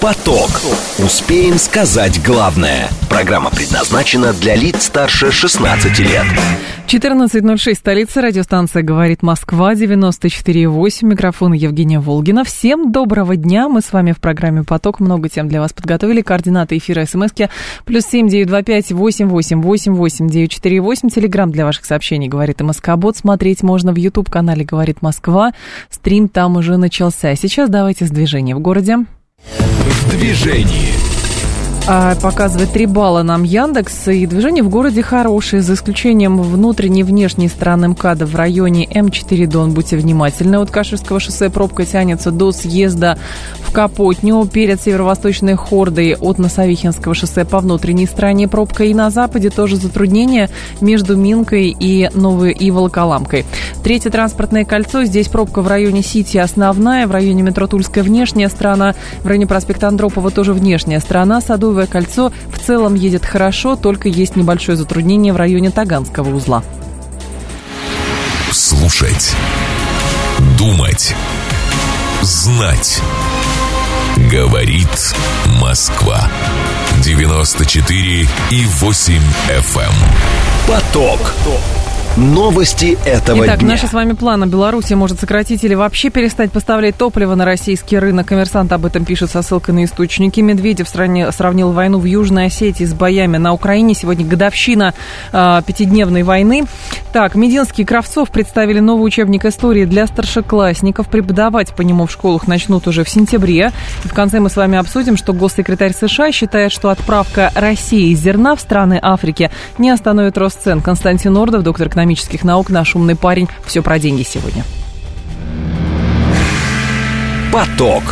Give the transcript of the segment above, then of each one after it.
Поток. Успеем сказать главное. Программа предназначена для лиц старше 16 лет. 14.06, столица, радиостанция «Говорит Москва», 94.8, микрофон Евгения Волгина. Всем доброго дня, мы с вами в программе «Поток», много тем для вас подготовили. Координаты эфира смски плюс семь девять два пять восемь восемь восемь восемь девять четыре восемь. Телеграмм для ваших сообщений «Говорит МСК-бот». Смотреть можно в YouTube-канале «Говорит Москва». Стрим там уже начался. Сейчас давайте с движения в городе. В движении. А, показывает 3 балла нам Яндекс. И движение в городе хорошее, за исключением внутренней и внешней стороны МКАДа в районе М4 Дон. Будьте внимательны. От Каширского шоссе пробка тянется до съезда в Капотню перед северо-восточной хордой от Носовихинского шоссе по внутренней стороне пробка. И на западе тоже затруднение между Минкой и Новой и Волоколамкой. Третье транспортное кольцо. Здесь пробка в районе Сити основная, в районе метро Тульская внешняя сторона, в районе проспекта Андропова тоже внешняя сторона, Садовая Садовое кольцо в целом едет хорошо, только есть небольшое затруднение в районе Таганского узла. Слушать. Думать. Знать. Говорит Москва. 94 и 8 FM. Эм. Поток. Новости этого Итак, дня. наши с вами планы. Беларусь может сократить или вообще перестать поставлять топливо на российский рынок. Коммерсант об этом пишет со ссылкой на источники. Медведев сравнил войну в Южной Осетии с боями на Украине. Сегодня годовщина э, пятидневной войны. Так, Мединский и Кравцов представили новый учебник истории для старшеклассников. Преподавать по нему в школах начнут уже в сентябре. И в конце мы с вами обсудим, что госсекретарь США считает, что отправка России зерна в страны Африки не остановит рост цен. Константин Ордов, доктор экономических наук, наш умный парень. Все про деньги сегодня. Поток.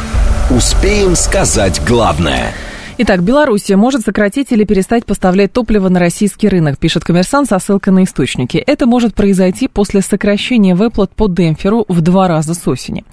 Успеем сказать главное – Итак, Белоруссия может сократить или перестать поставлять топливо на российский рынок, пишет коммерсант со ссылкой на источники. Это может произойти после сокращения выплат по демпферу в два раза с осени.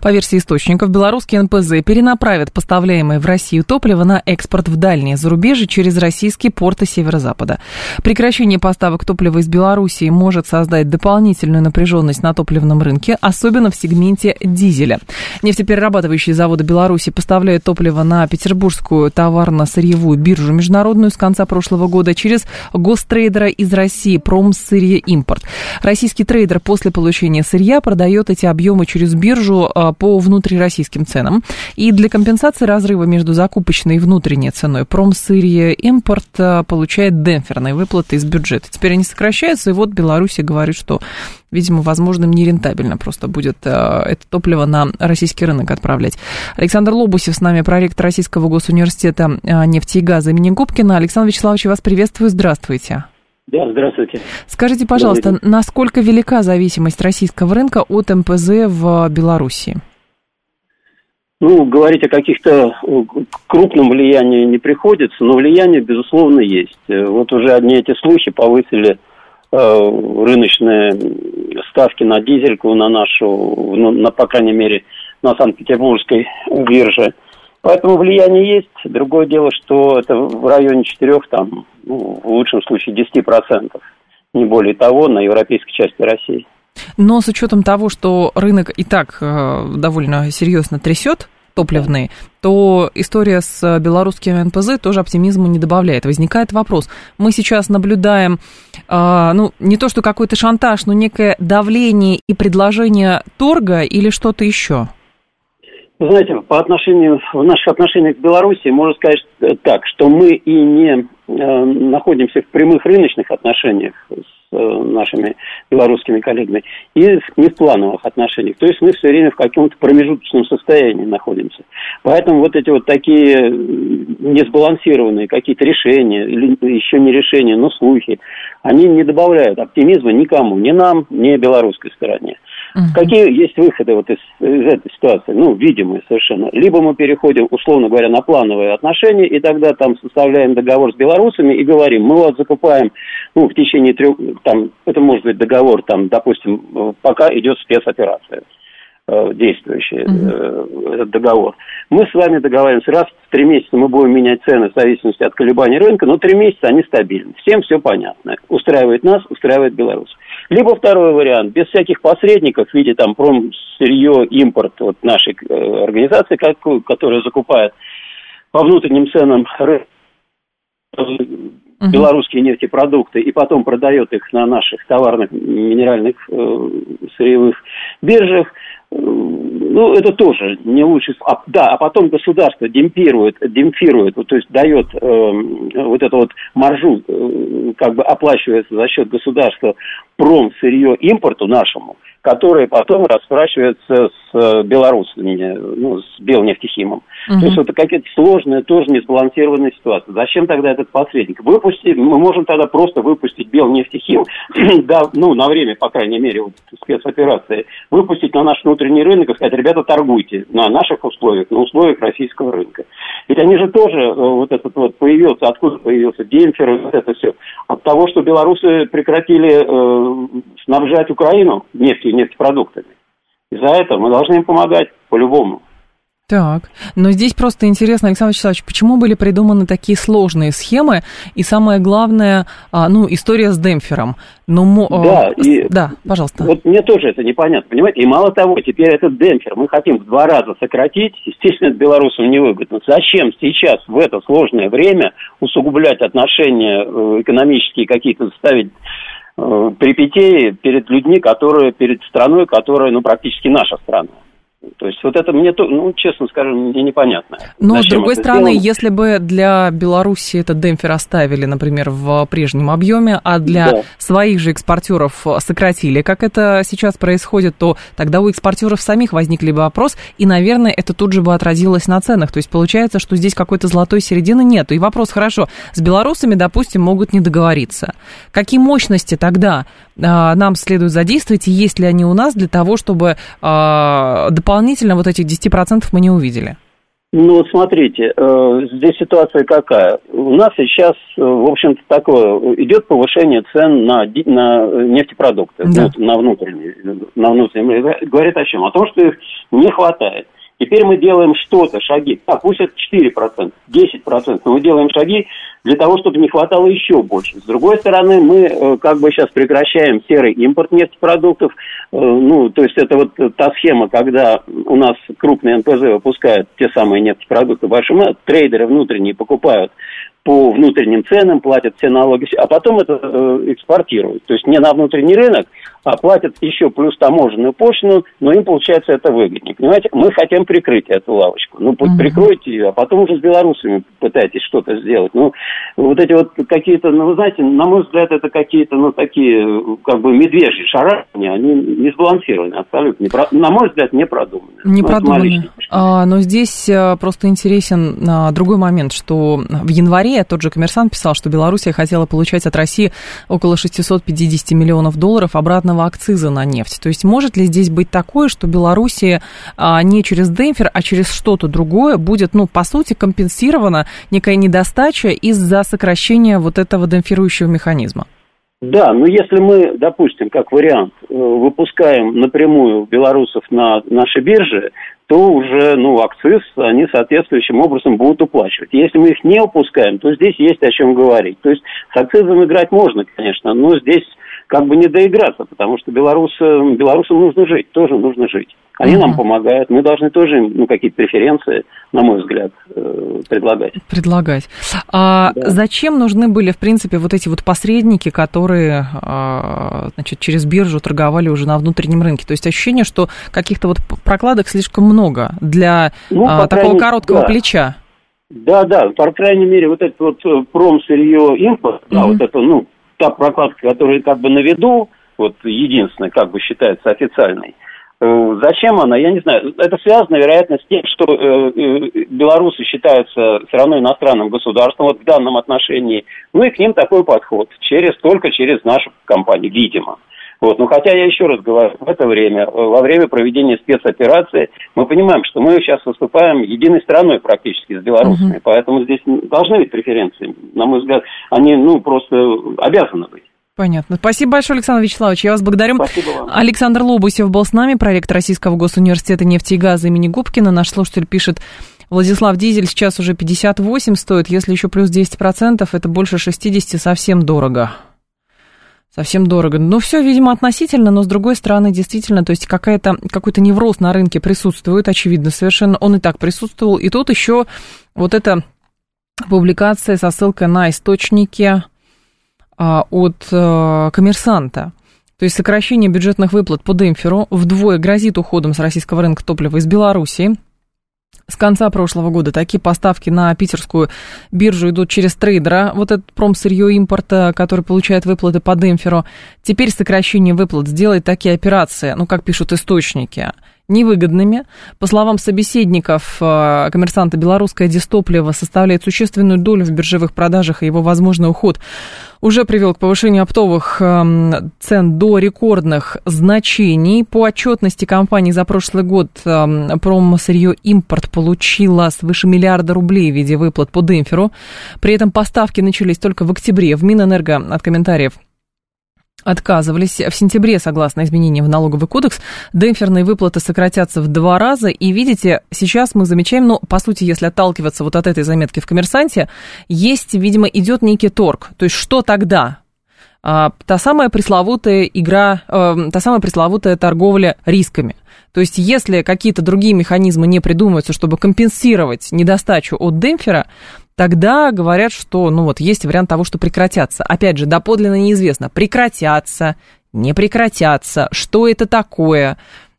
По версии источников, белорусский НПЗ перенаправит поставляемое в Россию топливо на экспорт в дальние зарубежье через российские порты северо-запада. Прекращение поставок топлива из Белоруссии может создать дополнительную напряженность на топливном рынке, особенно в сегменте дизеля. Нефтеперерабатывающие заводы Беларуси поставляют топливо на петербургскую товар товарно-сырьевую биржу международную с конца прошлого года через гострейдера из России Промсырье Импорт. Российский трейдер после получения сырья продает эти объемы через биржу а, по внутрироссийским ценам. И для компенсации разрыва между закупочной и внутренней ценой Промсырье Импорт а, получает демпферные выплаты из бюджета. Теперь они сокращаются, и вот Беларусь говорит, что видимо, возможно, нерентабельно просто будет э, это топливо на российский рынок отправлять. Александр Лобусев с нами, проректор Российского госуниверситета э, нефти и газа имени Губкина. Александр Вячеславович, вас приветствую, здравствуйте. Да, здравствуйте. Скажите, пожалуйста, насколько велика зависимость российского рынка от МПЗ в Беларуси? Ну, говорить о каких-то крупном влиянии не приходится, но влияние, безусловно, есть. Э, вот уже одни эти случаи повысили рыночные ставки на дизельку, на нашу, ну, на, по крайней мере, на Санкт-Петербургской бирже. Поэтому влияние есть. Другое дело, что это в районе 4, там, ну, в лучшем случае 10%, не более того, на европейской части России. Но с учетом того, что рынок и так э, довольно серьезно трясет, топливные, то история с белорусскими НПЗ тоже оптимизму не добавляет. Возникает вопрос. Мы сейчас наблюдаем, э, ну, не то что какой-то шантаж, но некое давление и предложение торга или что-то еще? Вы знаете, по отношению, в наших отношениях к Беларуси можно сказать так, что мы и не э, находимся в прямых рыночных отношениях с Э, нашими белорусскими коллегами, и не в плановых отношениях. То есть мы все время в каком-то промежуточном состоянии находимся. Поэтому вот эти вот такие несбалансированные какие-то решения, или еще не решения, но слухи, они не добавляют оптимизма никому, ни нам, ни белорусской стороне. Угу. Какие есть выходы вот из, из этой ситуации? Ну, видимые совершенно. Либо мы переходим, условно говоря, на плановые отношения, и тогда там составляем договор с белорусами и говорим, мы вас закупаем, ну, в течение трех, там, это может быть договор, там, допустим, пока идет спецоперация э, действующий угу. этот договор. Мы с вами договариваемся, раз в три месяца мы будем менять цены в зависимости от колебаний рынка, но три месяца они стабильны. Всем все понятно. Устраивает нас, устраивает Беларусь. Либо второй вариант, без всяких посредников в виде там промсырье, импорт вот нашей э, организации, как, которая закупает по внутренним ценам белорусские нефтепродукты и потом продает их на наших товарных минеральных э, сырьевых биржах, э, ну, это тоже не лучше. А, да, а потом государство демпирует, демпфирует, то есть дает э, вот это вот маржу, э, как бы оплачивается за счет государства пром сырье импорту нашему, которые потом расспрашиваются с э, белорусами, ну, с Белнефтехимом. Угу. То есть это какие-то сложные, тоже несбалансированные ситуации. Зачем тогда этот посредник? Выпустить, мы можем тогда просто выпустить Белнефтехим, да, ну, на время, по крайней мере, вот, спецоперации, выпустить на наш внутренний рынок и сказать, ребята, торгуйте на наших условиях, на условиях российского рынка. Ведь они же тоже, э, вот этот вот появился, откуда появился демпфер, вот это все, от того, что белорусы прекратили э, снабжать Украину нефтью нефтепродуктами. И за это мы должны им помогать по-любому. Так, но здесь просто интересно, Александр Вячеславович, почему были придуманы такие сложные схемы, и самое главное, а, ну, история с демпфером. Но, а, да, и да, пожалуйста. Вот мне тоже это непонятно, понимаете? И мало того, теперь этот демпфер мы хотим в два раза сократить, естественно, это белорусам невыгодно. Зачем сейчас в это сложное время усугублять отношения э, экономические какие-то, ставить э, припятеи перед людьми, которые, перед страной, которая, ну, практически наша страна? То есть вот это мне, ну, честно скажем, мне непонятно. Но, с другой стороны, сделано? если бы для Беларуси этот демпфер оставили, например, в прежнем объеме, а для да. своих же экспортеров сократили, как это сейчас происходит, то тогда у экспортеров самих возникли бы вопрос, и, наверное, это тут же бы отразилось на ценах. То есть получается, что здесь какой-то золотой середины нет. И вопрос, хорошо, с белорусами, допустим, могут не договориться. Какие мощности тогда а, нам следует задействовать, и есть ли они у нас для того, чтобы а, дополнительно вот этих 10% мы не увидели? Ну вот смотрите, э, здесь ситуация какая. У нас сейчас, э, в общем-то, такое, идет повышение цен на, на нефтепродукты, да. на внутренние, на внутренние. Говорит о чем? О том, что их не хватает. Теперь мы делаем что-то, шаги. А, пусть это 4%, 10%, но мы делаем шаги для того, чтобы не хватало еще больше. С другой стороны, мы э, как бы сейчас прекращаем серый импорт нефтепродуктов. Э, ну, то есть это вот та схема, когда у нас крупные НПЗ выпускают те самые нефтепродукты большим, трейдеры внутренние покупают по внутренним ценам, платят все налоги, а потом это э, экспортируют. То есть не на внутренний рынок, а платят еще плюс таможенную пошлину, но им, получается, это выгоднее. Понимаете, мы хотим прикрыть эту лавочку. Ну, uh-huh. прикройте ее, а потом уже с белорусами пытайтесь что-то сделать. Ну, вот эти вот какие-то, ну, вы знаете, на мой взгляд, это какие-то, ну, такие, как бы медвежьи шарахания, они не сбалансированы абсолютно. Не про... На мой взгляд, не продуманы. Не ну, продуманы. А, но здесь э, просто интересен а, другой момент, что в январе тот же коммерсант писал, что Белоруссия хотела получать от России около 650 миллионов долларов обратно повышенного акциза на нефть. То есть может ли здесь быть такое, что Белоруссия а, не через демпфер, а через что-то другое будет, ну, по сути, компенсирована некая недостача из-за сокращения вот этого демпфирующего механизма? Да, но если мы, допустим, как вариант, э, выпускаем напрямую белорусов на наши биржи, то уже, ну, акциз они соответствующим образом будут уплачивать. Если мы их не упускаем, то здесь есть о чем говорить. То есть с акцизом играть можно, конечно, но здесь как бы не доиграться, потому что белорусам, белорусам нужно жить, тоже нужно жить. Они uh-huh. нам помогают, мы должны тоже им ну, какие-то преференции, на мой взгляд, э, предлагать. Предлагать. А да. зачем нужны были, в принципе, вот эти вот посредники, которые а, значит, через биржу торговали уже на внутреннем рынке? То есть ощущение, что каких-то вот прокладок слишком много для ну, а, такого крайней... короткого да. плеча. Да, да, по крайней мере, вот этот вот э, промсырье импорт, mm-hmm. да, вот это, ну, та прокладка, которая как бы на виду, вот единственная, как бы считается официальной, э, Зачем она, я не знаю. Это связано, вероятно, с тем, что э, э, белорусы считаются все равно иностранным государством вот в данном отношении. Ну и к ним такой подход, через, только через нашу компанию, видимо. Вот. Но хотя я еще раз говорю, в это время, во время проведения спецоперации, мы понимаем, что мы сейчас выступаем единой страной практически с белорусами, uh-huh. поэтому здесь должны быть преференции. На мой взгляд, они ну, просто обязаны быть. Понятно. Спасибо большое, Александр Вячеславович. Я вас благодарю. Спасибо вам. Александр Лобусев был с нами, проректор Российского госуниверситета нефти и газа имени Губкина. Наш слушатель пишет, Владислав, дизель сейчас уже 58 стоит, если еще плюс 10%, это больше 60, совсем дорого. Совсем дорого. Ну, все, видимо, относительно, но с другой стороны, действительно, то есть какая-то, какой-то невроз на рынке присутствует, очевидно, совершенно. Он и так присутствовал. И тут еще вот эта публикация со ссылкой на источники а, от а, коммерсанта. То есть сокращение бюджетных выплат по демпферу вдвое грозит уходом с российского рынка топлива из Белоруссии. С конца прошлого года такие поставки на питерскую биржу идут через трейдера. Вот этот промсырье импорта, который получает выплаты по демпферу. Теперь сокращение выплат сделает такие операции, ну, как пишут источники – невыгодными. По словам собеседников, э, коммерсанта белорусское дистопливо составляет существенную долю в биржевых продажах, и его возможный уход уже привел к повышению оптовых эм, цен до рекордных значений. По отчетности компании за прошлый год эм, промсырье импорт получила свыше миллиарда рублей в виде выплат по демпферу. При этом поставки начались только в октябре. В Минэнерго от комментариев отказывались. В сентябре, согласно изменениям в налоговый кодекс, демпферные выплаты сократятся в два раза. И видите, сейчас мы замечаем, ну, по сути, если отталкиваться вот от этой заметки в «Коммерсанте», есть, видимо, идет некий торг. То есть что тогда? А, та самая пресловутая игра, а, та самая пресловутая торговля рисками. То есть, если какие-то другие механизмы не придумываются, чтобы компенсировать недостачу от демпфера, тогда говорят, что, ну вот, есть вариант того, что прекратятся. Опять же, доподлинно неизвестно, прекратятся, не прекратятся, что это такое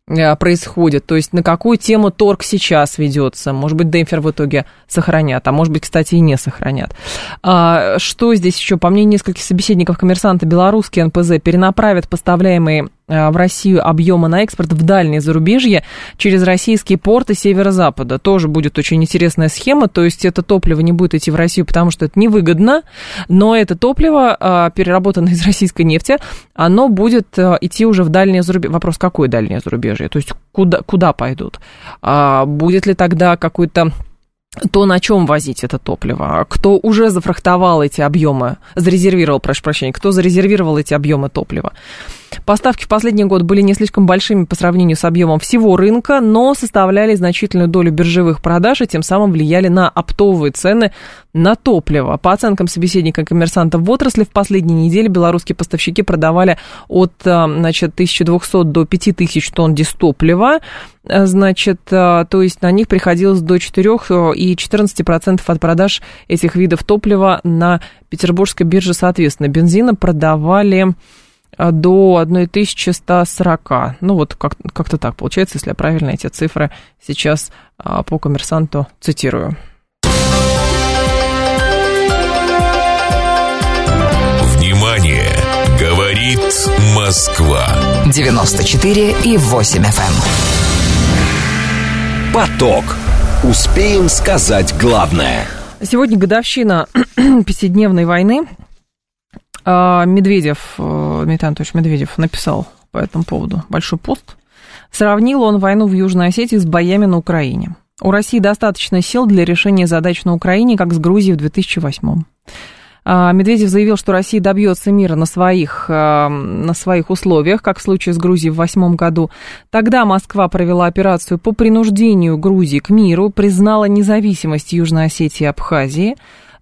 э, происходит, то есть на какую тему торг сейчас ведется. Может быть, демпфер в итоге сохранят, а может быть, кстати, и не сохранят. А, что здесь еще? По мнению нескольких собеседников коммерсанта, белорусские НПЗ перенаправят поставляемые в Россию объемы на экспорт в дальние зарубежье через российские порты северо-запада. Тоже будет очень интересная схема, то есть это топливо не будет идти в Россию, потому что это невыгодно, но это топливо, э, переработанное из российской нефти, оно будет э, идти уже в дальние зарубежье. Вопрос, какое дальнее зарубежье? То есть куда, куда пойдут? А будет ли тогда какой-то то, на чем возить это топливо, кто уже зафрахтовал эти объемы, зарезервировал, прошу прощения, кто зарезервировал эти объемы топлива. Поставки в последний год были не слишком большими по сравнению с объемом всего рынка, но составляли значительную долю биржевых продаж и тем самым влияли на оптовые цены на топливо. По оценкам собеседника коммерсантов в отрасли, в последние недели белорусские поставщики продавали от э, значит, 1200 до 5000 тонн дистоплива. Э, значит, э, то есть на них приходилось до 4 и 14% от продаж этих видов топлива на петербургской бирже, соответственно. Бензина продавали до 1140. Ну, вот как- как-то так получается, если я правильно эти цифры сейчас по коммерсанту цитирую. Внимание! Говорит Москва. 94 и 8 FM. Поток. Успеем сказать главное. Сегодня годовщина пятидневной войны. А, Медведев, э, Дмитрий Анатольевич Медведев написал по этому поводу большой пост. Сравнил он войну в Южной Осетии с боями на Украине. У России достаточно сил для решения задач на Украине, как с Грузией в 2008 а, Медведев заявил, что Россия добьется мира на своих, а, на своих условиях, как в случае с Грузией в восьмом году. Тогда Москва провела операцию по принуждению Грузии к миру, признала независимость Южной Осетии и Абхазии,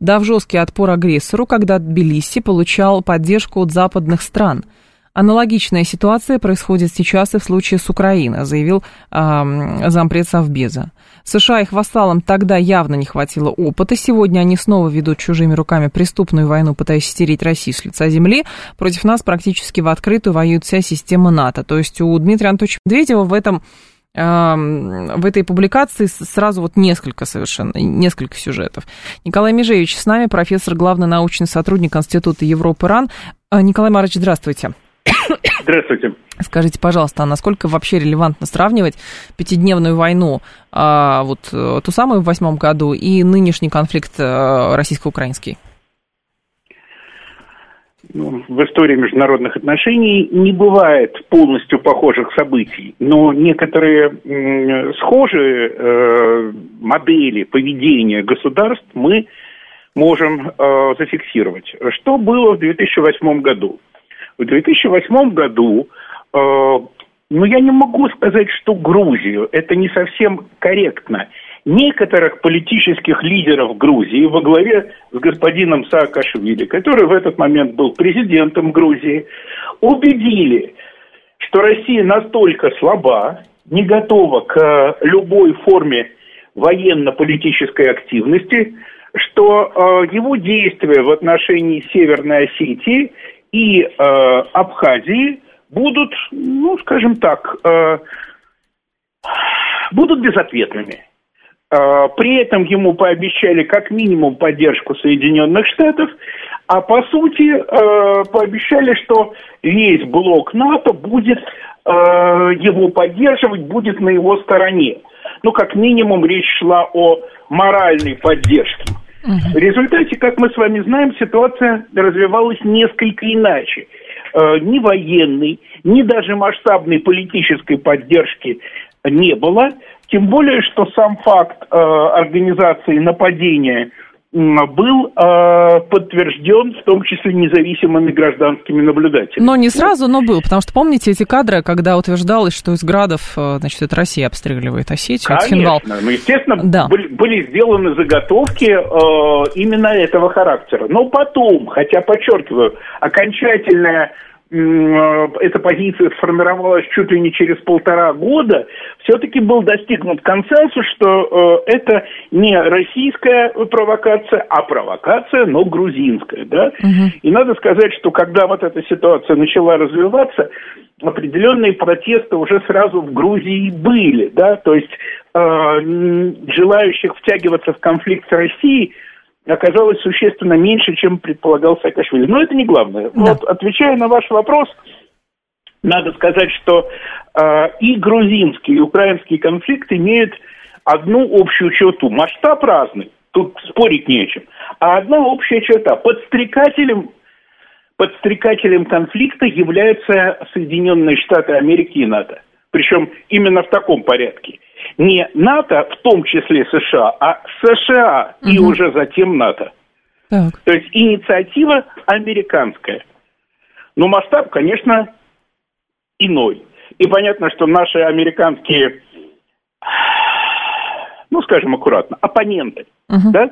дав жесткий отпор агрессору, когда Тбилиси получал поддержку от западных стран – Аналогичная ситуация происходит сейчас и в случае с Украиной, заявил э, зампред Совбеза. США их вассалам тогда явно не хватило опыта. Сегодня они снова ведут чужими руками преступную войну, пытаясь стереть Россию с лица земли. Против нас практически в открытую воюет вся система НАТО. То есть у Дмитрия Анатольевича Медведева в этом в этой публикации сразу вот несколько совершенно, несколько сюжетов. Николай Межевич с нами, профессор, главный научный сотрудник Института Европы РАН. А, Николай Марович, здравствуйте. Здравствуйте. Скажите, пожалуйста, а насколько вообще релевантно сравнивать пятидневную войну, а, вот э, ту самую в восьмом году, и нынешний конфликт а, российско-украинский? Ну, в истории международных отношений не бывает полностью похожих событий, но некоторые схожие э, модели поведения государств мы можем э, зафиксировать. Что было в 2008 году? В 2008 году, э, ну, я не могу сказать, что Грузию, это не совсем корректно. Некоторых политических лидеров Грузии во главе с господином Саакашвили, который в этот момент был президентом Грузии, убедили, что Россия настолько слаба, не готова к любой форме военно-политической активности, что э, его действия в отношении Северной Осетии и э, Абхазии будут, ну, скажем так, э, будут безответными. Э, при этом ему пообещали как минимум поддержку Соединенных Штатов, а по сути э, пообещали, что весь блок НАТО будет э, его поддерживать, будет на его стороне. Ну, как минимум, речь шла о моральной поддержке. В результате, как мы с вами знаем, ситуация развивалась несколько иначе. Ни военной, ни даже масштабной политической поддержки не было. Тем более, что сам факт э, организации нападения был э, подтвержден, в том числе независимыми гражданскими наблюдателями. Но не сразу, но был, потому что помните эти кадры, когда утверждалось, что из градов, э, значит, это Россия обстреливает Осетию, Конечно, Хинвал. ну, естественно, да. были, были сделаны заготовки э, именно этого характера. Но потом, хотя, подчеркиваю, окончательная эта позиция сформировалась чуть ли не через полтора года, все-таки был достигнут консенсус, что э, это не российская провокация, а провокация, но грузинская. Да? Угу. И надо сказать, что когда вот эта ситуация начала развиваться, определенные протесты уже сразу в Грузии были. Да? То есть э, желающих втягиваться в конфликт с Россией оказалось существенно меньше, чем предполагал Саакашвили. Но это не главное. Да. Вот, отвечая на ваш вопрос, надо сказать, что э, и грузинский, и украинский конфликт имеют одну общую черту. Масштаб разный, тут спорить не о чем. А одна общая черта. Подстрекателем, подстрекателем конфликта являются Соединенные Штаты Америки и НАТО. Причем именно в таком порядке не НАТО, в том числе США, а США угу. и уже затем НАТО. Так. То есть инициатива американская. Но масштаб, конечно, иной. И понятно, что наши американские, ну, скажем аккуратно, оппоненты, угу. да,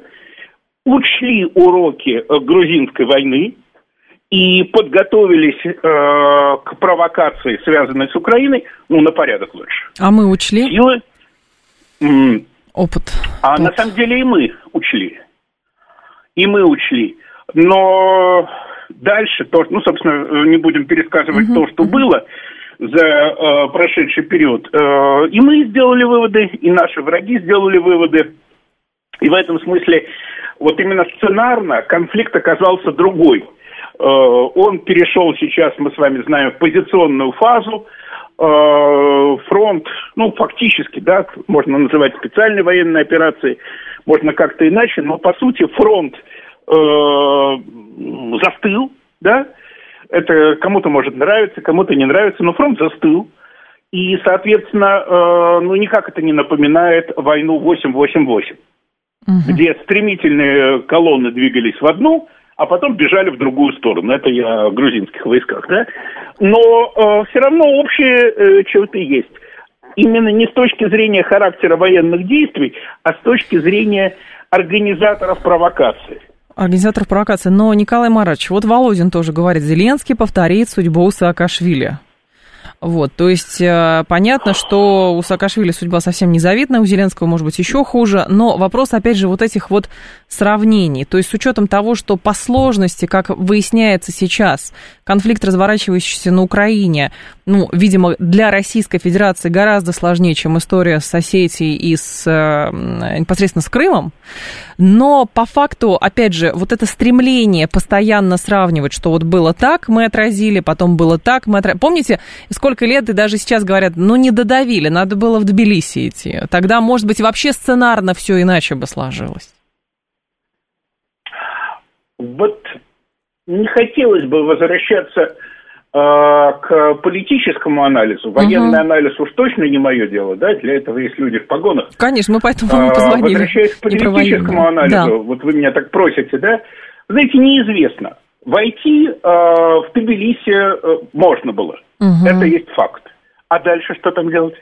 учли уроки э, грузинской войны и подготовились э, к провокации, связанной с Украиной, ну, на порядок лучше. А мы учли? Силы Опыт. А Опыт. на самом деле и мы учли. И мы учли. Но дальше, то, ну, собственно, не будем пересказывать угу, то, что угу. было за э, прошедший период. Э, и мы сделали выводы, и наши враги сделали выводы. И в этом смысле вот именно сценарно конфликт оказался другой. Э, он перешел сейчас, мы с вами знаем, в позиционную фазу. Э, фронт, ну, фактически, да, можно называть специальной военной операцией, можно как-то иначе, но, по сути, фронт э, застыл, да, это кому-то может нравиться, кому-то не нравится, но фронт застыл. И, соответственно, э, ну, никак это не напоминает войну 888, угу. где стремительные колонны двигались в одну, а потом бежали в другую сторону. Это я о грузинских войсках, да? Но э, все равно общие э, черты есть. Именно не с точки зрения характера военных действий, а с точки зрения организаторов провокации. Организатор провокации. Но, Николай Марач, вот Володин тоже говорит, Зеленский повторит судьбу Саакашвили. Вот, то есть э, понятно, что у Саакашвили судьба совсем незавидная, у Зеленского может быть еще хуже, но вопрос, опять же, вот этих вот сравнений, то есть с учетом того, что по сложности, как выясняется сейчас, конфликт, разворачивающийся на Украине, ну, видимо, для Российской Федерации гораздо сложнее, чем история с Осетией и с, непосредственно с Крымом, но по факту, опять же, вот это стремление постоянно сравнивать, что вот было так, мы отразили, потом было так, мы отразили. Помните, сколько лет и даже сейчас говорят, ну, не додавили, надо было в Тбилиси идти. Тогда, может быть, вообще сценарно все иначе бы сложилось. Вот не хотелось бы возвращаться э, к политическому анализу. Военный uh-huh. анализ уж точно не мое дело, да, для этого есть люди в погонах. Конечно, мы поэтому вам позвонили. Возвращаясь к политическому анализу, да. вот вы меня так просите, да, знаете, неизвестно. Войти э, в Тбилиси э, можно было. Угу. Это есть факт. А дальше что там делать?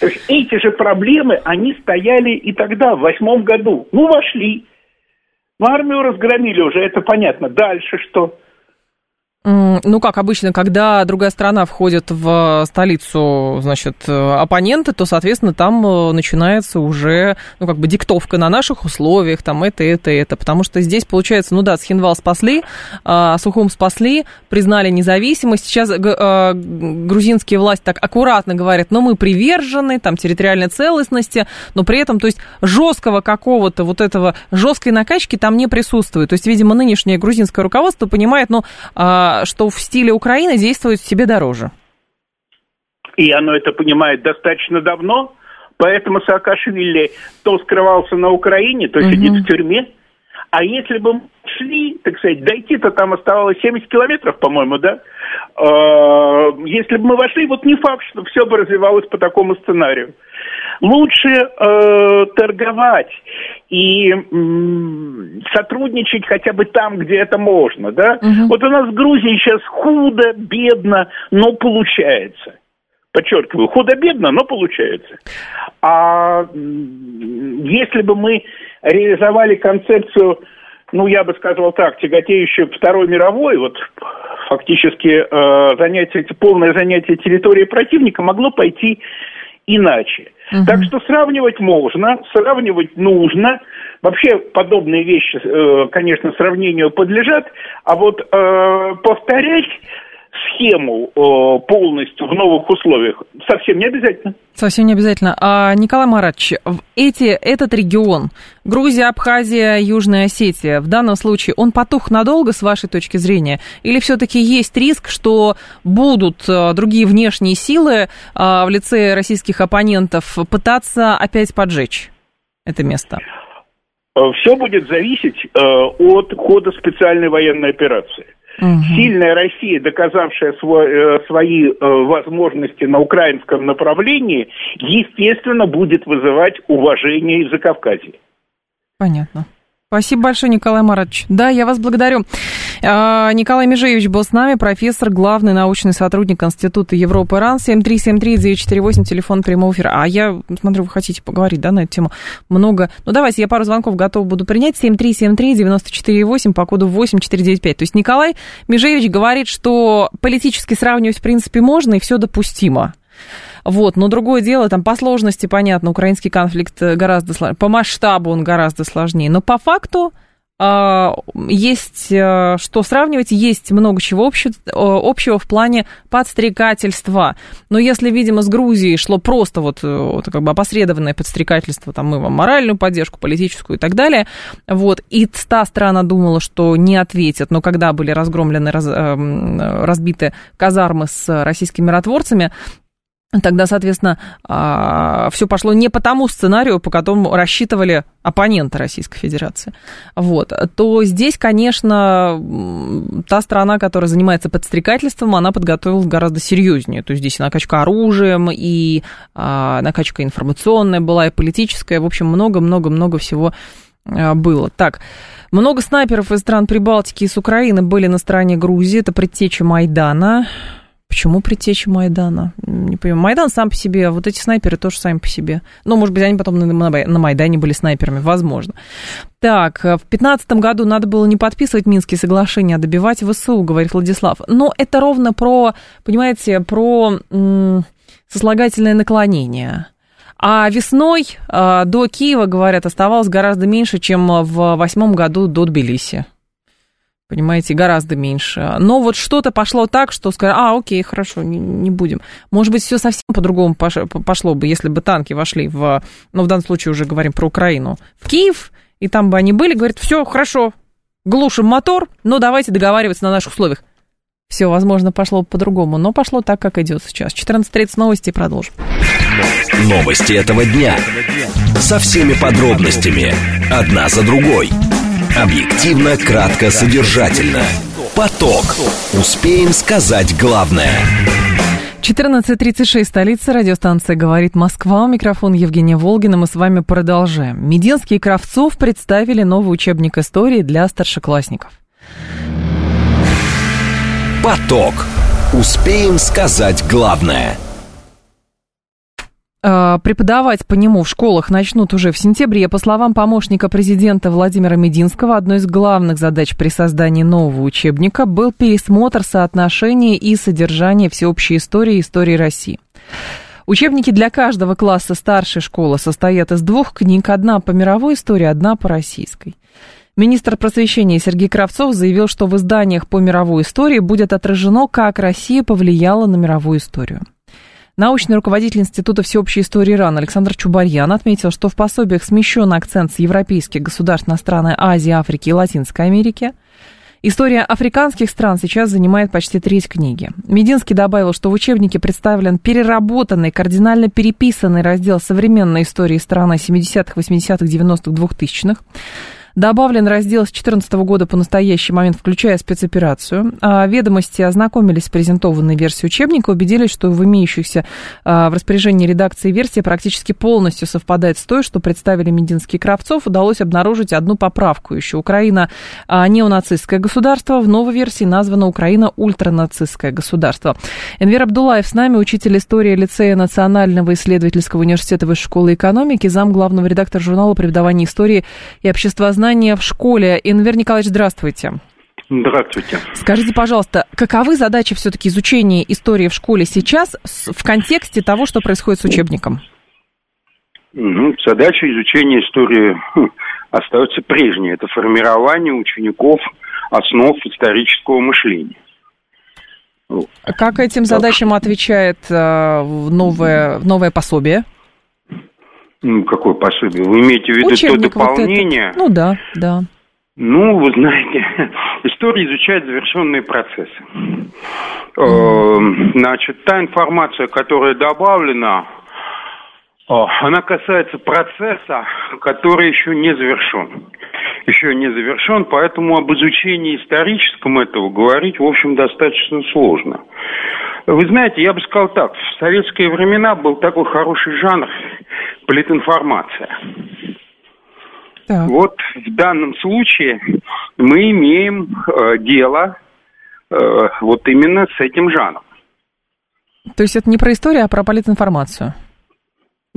То есть эти же проблемы, они стояли и тогда, в восьмом году. Ну, вошли. Ну, армию разгромили уже, это понятно. Дальше что? Ну, как обычно, когда другая страна входит в столицу, значит, оппоненты, то, соответственно, там э, начинается уже, ну, как бы диктовка на наших условиях, там это, это, это. Потому что здесь, получается, ну да, Схинвал спасли, а Сухум спасли, признали независимость. Сейчас э, грузинские власти так аккуратно говорят, но мы привержены, там, территориальной целостности, но при этом, то есть, жесткого какого-то вот этого, жесткой накачки там не присутствует. То есть, видимо, нынешнее грузинское руководство понимает, ну, а, что в стиле Украины действует себе дороже. И оно это понимает достаточно давно, поэтому Саакашвили то скрывался на Украине, то угу. сидит в тюрьме. А если бы мы шли, так сказать, дойти-то там оставалось 70 километров, по-моему, да? А, если бы мы вошли, вот не факт, что все бы развивалось по такому сценарию. Лучше э, торговать и м, сотрудничать хотя бы там, где это можно, да? Угу. Вот у нас в Грузии сейчас худо, бедно, но получается. Подчеркиваю, худо-бедно, но получается. А если бы мы реализовали концепцию, ну, я бы сказал так, тяготеющую Второй мировой, вот фактически э, занятие, полное занятие территории противника могло пойти иначе. Угу. Так что сравнивать можно, сравнивать нужно. Вообще подобные вещи, э, конечно, сравнению подлежат, а вот э, повторять схему э, полностью в новых условиях совсем не обязательно. Совсем не обязательно. А, Николай Маратович, эти, этот регион, Грузия, Абхазия, Южная Осетия, в данном случае он потух надолго, с вашей точки зрения? Или все-таки есть риск, что будут э, другие внешние силы э, в лице российских оппонентов пытаться опять поджечь это место? Э, Все будет зависеть от хода специальной военной операции. Угу. Сильная Россия, доказавшая свой, э, свои э, возможности на украинском направлении, естественно, будет вызывать уважение из-за Кавказа. Понятно. Спасибо большое, Николай Маратович. Да, я вас благодарю. А, Николай Межевич был с нами, профессор, главный научный сотрудник Института Европы РАН, 7373948, телефон прямого эфира. А я смотрю, вы хотите поговорить, да, на эту тему много. Ну, давайте, я пару звонков готов буду принять. 7373948 по коду 8495. То есть Николай Межевич говорит, что политически сравнивать, в принципе, можно и все допустимо. Вот, но другое дело, там по сложности, понятно, украинский конфликт гораздо сложнее, по масштабу он гораздо сложнее, но по факту а, есть э, что сравнивать, есть много чего общего, общего в плане подстрекательства. Но если, видимо, с Грузией шло просто вот, э, вот как бы опосредованное подстрекательство, там мы вам моральную поддержку, политическую и так далее, вот, и та страна думала, что не ответит, но когда были разгромлены, раз, разбиты казармы с российскими миротворцами, Тогда, соответственно, а, все пошло не по тому сценарию, по которому рассчитывали оппоненты Российской Федерации. Вот. То здесь, конечно, та страна, которая занимается подстрекательством, она подготовилась гораздо серьезнее. То есть здесь накачка оружием, и а, накачка информационная была, и политическая. В общем, много-много-много всего а, было. Так, много снайперов из стран Прибалтики и с Украины были на стороне Грузии. Это предтеча Майдана. Почему предтеча Майдана? Не понимаю. Майдан сам по себе, а вот эти снайперы тоже сами по себе. Ну, может быть, они потом на, Майдане были снайперами, возможно. Так, в 2015 году надо было не подписывать Минские соглашения, а добивать ВСУ, говорит Владислав. Но это ровно про, понимаете, про м- сослагательное наклонение. А весной э, до Киева, говорят, оставалось гораздо меньше, чем в восьмом году до Тбилиси понимаете, гораздо меньше. Но вот что-то пошло так, что сказали, а, окей, хорошо, не, не будем. Может быть, все совсем по-другому пошло бы, если бы танки вошли в, ну, в данном случае уже говорим про Украину, в Киев, и там бы они были, говорят, все, хорошо, глушим мотор, но давайте договариваться на наших условиях. Все, возможно, пошло по-другому, но пошло так, как идет сейчас. 14.30 новости и продолжим. Новости этого дня. Со всеми подробностями. Одна за другой. Объективно, кратко, содержательно. Поток. Успеем сказать главное. 14.36, столица, радиостанция «Говорит Москва». Микрофон Евгения Волгина. Мы с вами продолжаем. Мединский и Кравцов представили новый учебник истории для старшеклассников. Поток. Успеем сказать главное – преподавать по нему в школах начнут уже в сентябре. По словам помощника президента Владимира Мединского, одной из главных задач при создании нового учебника был пересмотр соотношения и содержания всеобщей истории и истории России. Учебники для каждого класса старшей школы состоят из двух книг, одна по мировой истории, одна по российской. Министр просвещения Сергей Кравцов заявил, что в изданиях по мировой истории будет отражено, как Россия повлияла на мировую историю. Научный руководитель Института всеобщей истории ИРАН Александр Чубарьян отметил, что в пособиях смещен акцент с европейских государств на страны Азии, Африки и Латинской Америки. История африканских стран сейчас занимает почти треть книги. Мединский добавил, что в учебнике представлен переработанный, кардинально переписанный раздел современной истории страны 70-х, 80-х, 90-х, 2000-х. Добавлен раздел с 2014 года по настоящий момент, включая спецоперацию. А ведомости ознакомились с презентованной версией учебника, убедились, что в имеющихся а, в распоряжении редакции версии практически полностью совпадает с той, что представили Мединский и Кравцов. Удалось обнаружить одну поправку еще. Украина а, неонацистское государство. В новой версии названа Украина ультранацистское государство. Энвер Абдулаев с нами, учитель истории лицея Национального исследовательского университета Высшей школы экономики, зам главного редактора журнала преподавания истории и обществознания знания в школе. Инвер Николаевич, здравствуйте. Здравствуйте. Скажите, пожалуйста, каковы задачи все-таки изучения истории в школе сейчас в контексте того, что происходит с учебником? Ну, задача изучения истории хм, остается прежней. Это формирование учеников основ исторического мышления. Как этим задачам отвечает э, новое, новое пособие? Ну, какое пособие? Вы имеете в виду Учебник то дополнение? Вот ну да, да. Ну, вы знаете, история изучает завершенные процессы. Эм, значит, та информация, которая добавлена, э, она касается процесса, который еще не завершен. Еще не завершен, поэтому об изучении историческом этого говорить, в общем, достаточно сложно. Вы знаете, я бы сказал так, в советские времена был такой хороший жанр политинформация. Так. Вот в данном случае мы имеем э, дело э, вот именно с этим жанром. То есть это не про историю, а про политинформацию?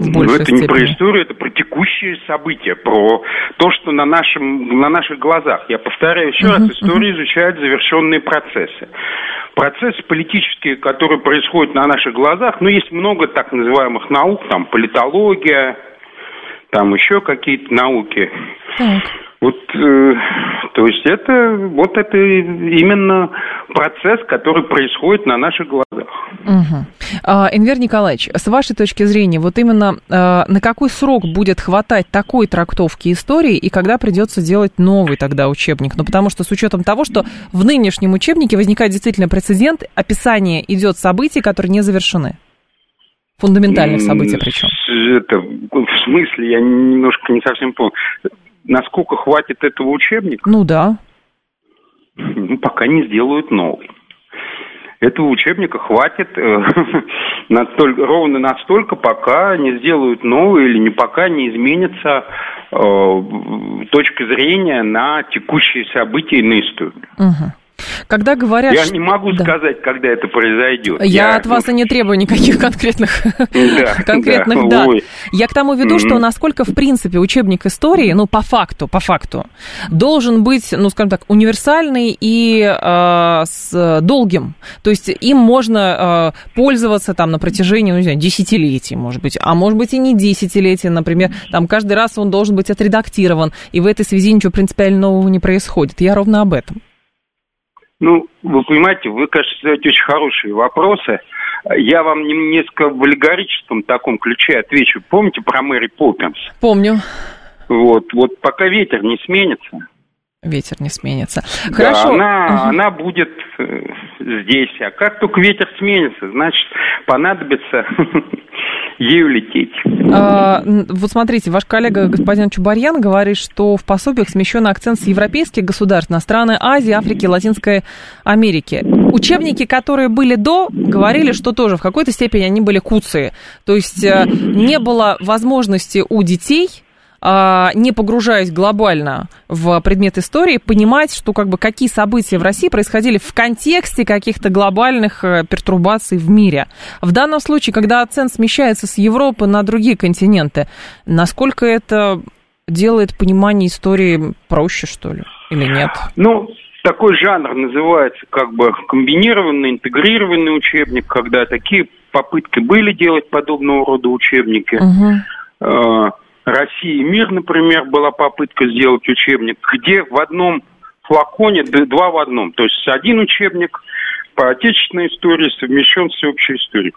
Ну, это степени. не про историю, это про текущие события, про то, что на, нашем, на наших глазах. Я повторяю еще uh-huh, раз, история uh-huh. изучает завершенные процессы. Процессы политические, которые происходят на наших глазах, ну, есть много так называемых наук, там, политология, там еще какие-то науки. Так. Вот, э, то есть это вот это именно процесс, который происходит на наших глазах. Угу. А, Энвер Николаевич, с вашей точки зрения, вот именно а, на какой срок будет хватать такой трактовки истории и когда придется делать новый тогда учебник? Ну, потому что с учетом того, что в нынешнем учебнике возникает действительно прецедент, описание идет событий, которые не завершены. Фундаментальных событий причем. Это, в смысле, я немножко не совсем понял насколько хватит этого учебника? Ну да. Ну, пока не сделают новый. Этого учебника хватит э, настолько, ровно настолько, пока не сделают новый или не пока не изменится э, точка зрения на текущие события и на историю. Угу. Когда говорят... Я не могу да. сказать, когда это произойдет. Я, я от вас и не требую никаких конкретных, да, конкретных да, дат. Ой. Я к тому веду, mm-hmm. что насколько, в принципе, учебник истории, ну, по факту, по факту, должен быть, ну, скажем так, универсальный и э, с долгим. То есть им можно э, пользоваться там на протяжении, ну, не знаю, десятилетий, может быть, а может быть и не десятилетий, например, там каждый раз он должен быть отредактирован, и в этой связи ничего принципиально нового не происходит. Я ровно об этом. Ну, вы понимаете, вы, кажется, задаете очень хорошие вопросы. Я вам несколько в аллегорическом таком ключе отвечу. Помните про Мэри Поппинс? Помню. Вот, вот пока ветер не сменится. Ветер не сменится. Хорошо. Да, она, угу. она будет э, здесь. А как только ветер сменится, значит, понадобится ею лететь. А, вот смотрите, ваш коллега господин Чубарьян говорит, что в пособиях смещен акцент с европейских государств на страны Азии, Африки, Латинской Америки. Учебники, которые были до, говорили, что тоже в какой-то степени они были куцые. То есть э, не было возможности у детей не погружаясь глобально в предмет истории, понимать, что как бы какие события в России происходили в контексте каких-то глобальных э, пертурбаций в мире. В данном случае, когда акцент смещается с Европы на другие континенты, насколько это делает понимание истории проще, что ли, или нет? Ну, такой жанр называется как бы комбинированный, интегрированный учебник, когда такие попытки были делать подобного рода учебники. Угу. Россия и мир, например, была попытка сделать учебник, где в одном флаконе два в одном. То есть один учебник по отечественной истории совмещен с всеобщей историей.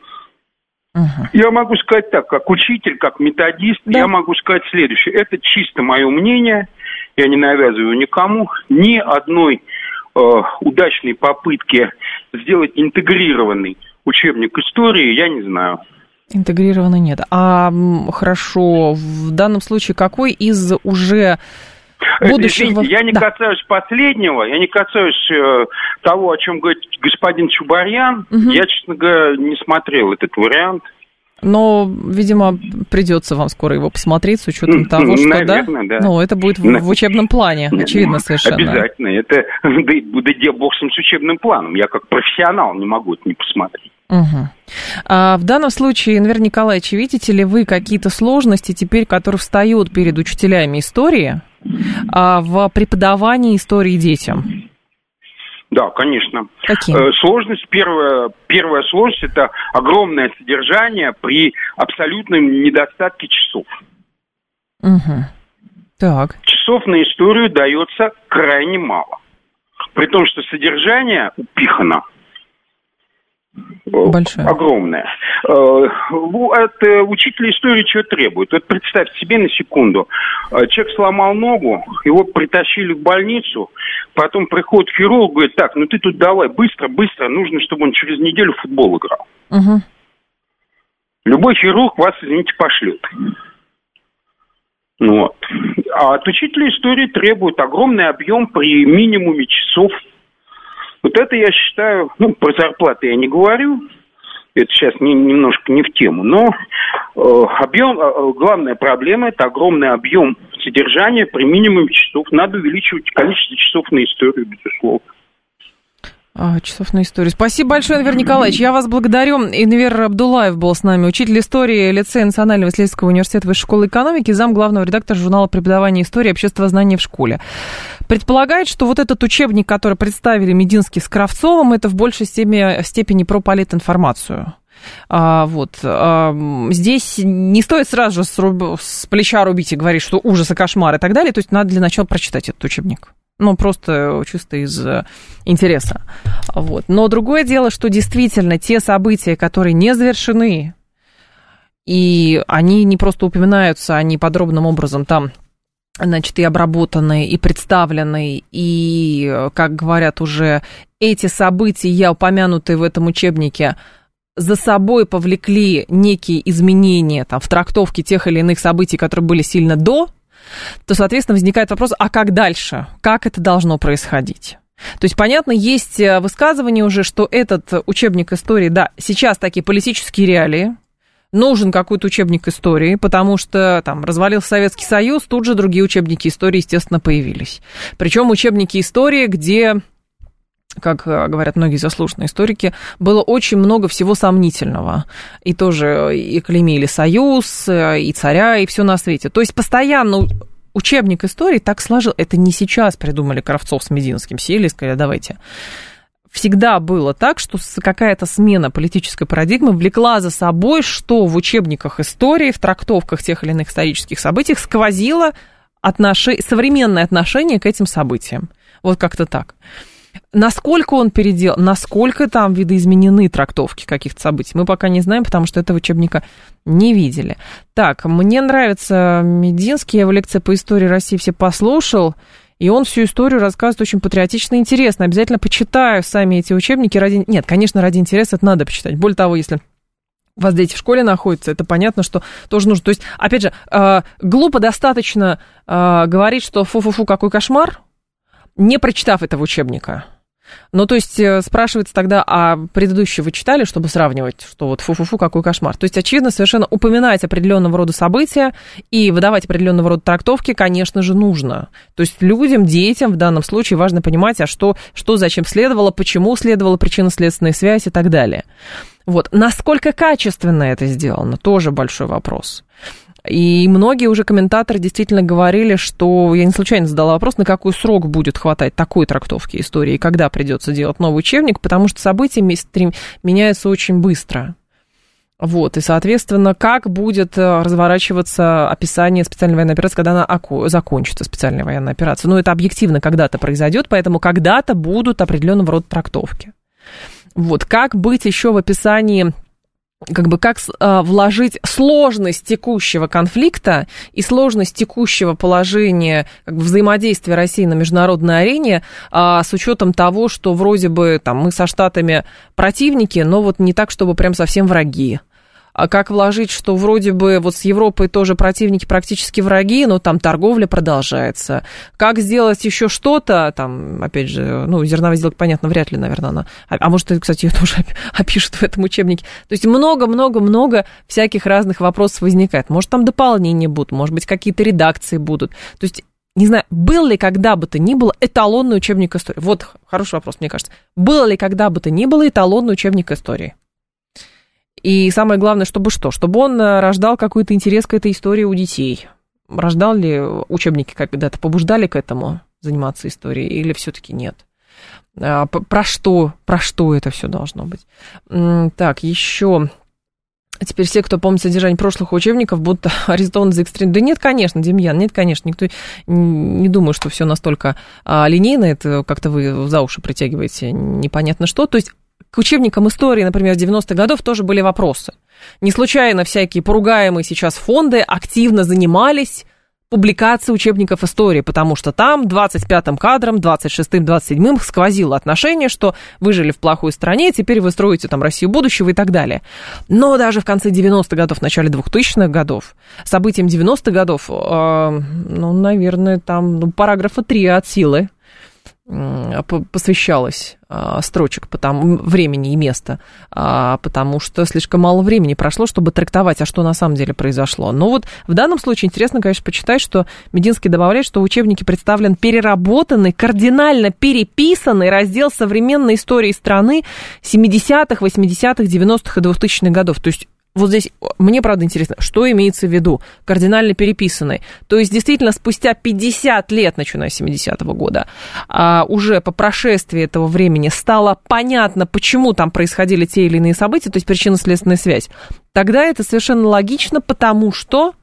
Угу. Я могу сказать так, как учитель, как методист, да. я могу сказать следующее. Это чисто мое мнение, я не навязываю никому. Ни одной э, удачной попытки сделать интегрированный учебник истории я не знаю. Интегрированный нет. А хорошо, в данном случае какой из уже э, будущих... Извините, я не да. касаюсь последнего, я не касаюсь э, того, о чем говорит господин Чубарьян. Угу. Я, честно говоря, не смотрел этот вариант. Но, видимо, придется вам скоро его посмотреть с учетом того, что, Наверное, да? да. Ну, это будет в, в учебном плане, очевидно совершенно. Обязательно. Это, да, да бог с учебным планом. Я как профессионал не могу это не посмотреть. Угу. А в данном случае, Энвер Николаевич, видите ли вы какие-то сложности теперь, которые встают перед учителями истории а, в преподавании истории детям? Да, конечно. Какие? Э, сложность, первая, первая сложность – это огромное содержание при абсолютном недостатке часов. Угу. Так. Часов на историю дается крайне мало. При том, что содержание упихано – Большое. огромное. Э, от э, учителя истории что требует? Вот представьте себе на секунду. Э, человек сломал ногу, его притащили в больницу, потом приходит хирург, говорит, так, ну ты тут давай, быстро, быстро, нужно, чтобы он через неделю в футбол играл. Угу. Любой хирург вас, извините, пошлет. Ну вот. А от учителя истории требует огромный объем при минимуме часов вот это я считаю, ну, про зарплаты я не говорю, это сейчас не, немножко не в тему, но э, объем, э, главная проблема – это огромный объем содержания при минимуме часов. Надо увеличивать количество часов на историю, безусловно. А, часов на историю. Спасибо большое, Инвер Николаевич. Я вас благодарю. Инвер Абдулаев был с нами, учитель истории лицея Национального исследовательского университета Высшей школы экономики, зам главного редактора журнала преподавания истории и общественного знания в школе. Предполагает, что вот этот учебник, который представили Мединский с Кравцовым, это в большей степени, степени про политинформацию. А, вот. А, здесь не стоит сразу же с, руб... с плеча рубить и говорить, что ужас и кошмар и так далее. То есть надо для начала прочитать этот учебник. Ну, просто чисто из э, интереса. Вот. Но другое дело, что действительно те события, которые не завершены, и они не просто упоминаются, они подробным образом там значит, и обработаны, и представлены, и, как говорят уже, эти события, упомянутые в этом учебнике, за собой повлекли некие изменения там, в трактовке тех или иных событий, которые были сильно до то, соответственно, возникает вопрос, а как дальше? Как это должно происходить? То есть, понятно, есть э, высказывание уже, что этот учебник истории, да, сейчас такие политические реалии, нужен какой-то учебник истории, потому что там развалился Советский Союз, тут же другие учебники истории, естественно, появились. Причем учебники истории, где как э, говорят многие заслуженные историки, было очень много всего сомнительного. И тоже и клеймили Союз, э, и царя, и все на свете. То есть постоянно учебник истории так сложил. Это не сейчас придумали Кравцов с Мединским, сели и сказали, давайте. Всегда было так, что какая-то смена политической парадигмы влекла за собой, что в учебниках истории, в трактовках тех или иных исторических событий сквозило отнош... современное отношение к этим событиям. Вот как-то так. Насколько он передел, насколько там видоизменены трактовки каких-то событий, мы пока не знаем, потому что этого учебника не видели. Так, мне нравится Мединский, я его лекция по истории России все послушал, и он всю историю рассказывает очень патриотично и интересно. Обязательно почитаю сами эти учебники ради... Нет, конечно, ради интереса это надо почитать. Более того, если у вас дети в школе находятся, это понятно, что тоже нужно. То есть, опять же, э, глупо достаточно э, говорить, что фу-фу-фу, какой кошмар, не прочитав этого учебника. Ну, то есть э, спрашивается тогда, а предыдущие вы читали, чтобы сравнивать, что вот фу-фу-фу, какой кошмар. То есть, очевидно, совершенно упоминать определенного рода события и выдавать определенного рода трактовки, конечно же, нужно. То есть людям, детям в данном случае важно понимать, а что, что зачем следовало, почему следовала причинно-следственная связь и так далее. Вот. Насколько качественно это сделано, тоже большой вопрос. И многие уже комментаторы действительно говорили, что я не случайно задала вопрос, на какой срок будет хватать такой трактовки истории, и когда придется делать новый учебник, потому что события меняются очень быстро. Вот, и, соответственно, как будет э, разворачиваться описание специальной военной операции, когда она закончится, специальная военная операция. Ну, это объективно когда-то произойдет, поэтому когда-то будут определенного рода трактовки. Вот, как быть еще в описании как бы как э, вложить сложность текущего конфликта и сложность текущего положения как бы, взаимодействия России на международной арене а, с учетом того, что вроде бы там мы со Штатами противники, но вот не так, чтобы прям совсем враги как вложить, что вроде бы вот с Европой тоже противники практически враги, но там торговля продолжается. Как сделать еще что-то, там, опять же, ну, зерновая сделка, понятно, вряд ли, наверное, она. А, а может, кстати, ее тоже опишут в этом учебнике. То есть много-много-много всяких разных вопросов возникает. Может, там дополнения будут, может быть, какие-то редакции будут. То есть не знаю, был ли когда бы то ни было эталонный учебник истории? Вот хороший вопрос, мне кажется. Был ли когда бы то ни было эталонный учебник истории? И самое главное, чтобы что? Чтобы он э, рождал какой-то интерес к этой истории у детей. Рождал ли учебники когда-то, побуждали к этому заниматься историей или все-таки нет? А, про что, про что это все должно быть? Так, еще Теперь все, кто помнит содержание прошлых учебников, будут арестованы за экстрем. Да нет, конечно, Демьян, нет, конечно. Никто не думаю, что все настолько а, линейно. Это как-то вы за уши притягиваете непонятно что. То есть к учебникам истории, например, 90-х годов тоже были вопросы. Не случайно всякие поругаемые сейчас фонды активно занимались публикацией учебников истории, потому что там 25-м кадром, 26-м, 27-м сквозило отношение, что вы жили в плохой стране, теперь вы строите там Россию будущего и так далее. Но даже в конце 90-х годов, в начале 2000-х годов, событиям 90-х годов, э, ну, наверное, там ну, параграфа 3 от силы посвящалось а, строчек потому, времени и места, а, потому что слишком мало времени прошло, чтобы трактовать, а что на самом деле произошло. Но вот в данном случае интересно, конечно, почитать, что Мединский добавляет, что в учебнике представлен переработанный, кардинально переписанный раздел современной истории страны 70-х, 80-х, 90-х и 2000-х годов. То есть вот здесь мне, правда, интересно, что имеется в виду кардинально переписанный. То есть, действительно, спустя 50 лет, начиная с 70-го года, а, уже по прошествии этого времени стало понятно, почему там происходили те или иные события, то есть причинно-следственная связь. Тогда это совершенно логично, потому что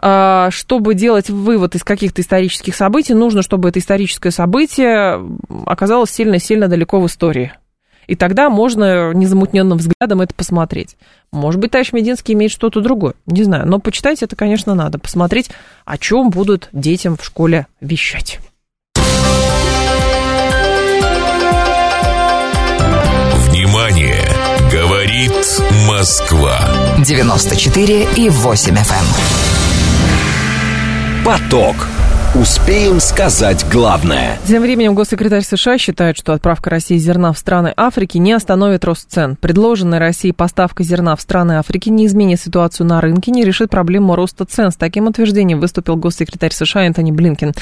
а, чтобы делать вывод из каких-то исторических событий, нужно, чтобы это историческое событие оказалось сильно-сильно далеко в истории. И тогда можно незамутненным взглядом это посмотреть. Может быть, товарищ Мединский имеет что-то другое, не знаю. Но почитать это, конечно, надо. Посмотреть, о чем будут детям в школе вещать. Внимание! Говорит Москва. 94 и 8 FM. Эм. Поток. Успеем сказать главное. Тем временем госсекретарь США считает, что отправка России зерна в страны Африки не остановит рост цен. Предложенная России поставка зерна в страны Африки не изменит ситуацию на рынке, не решит проблему роста цен. С таким утверждением выступил госсекретарь США Энтони Блинкен.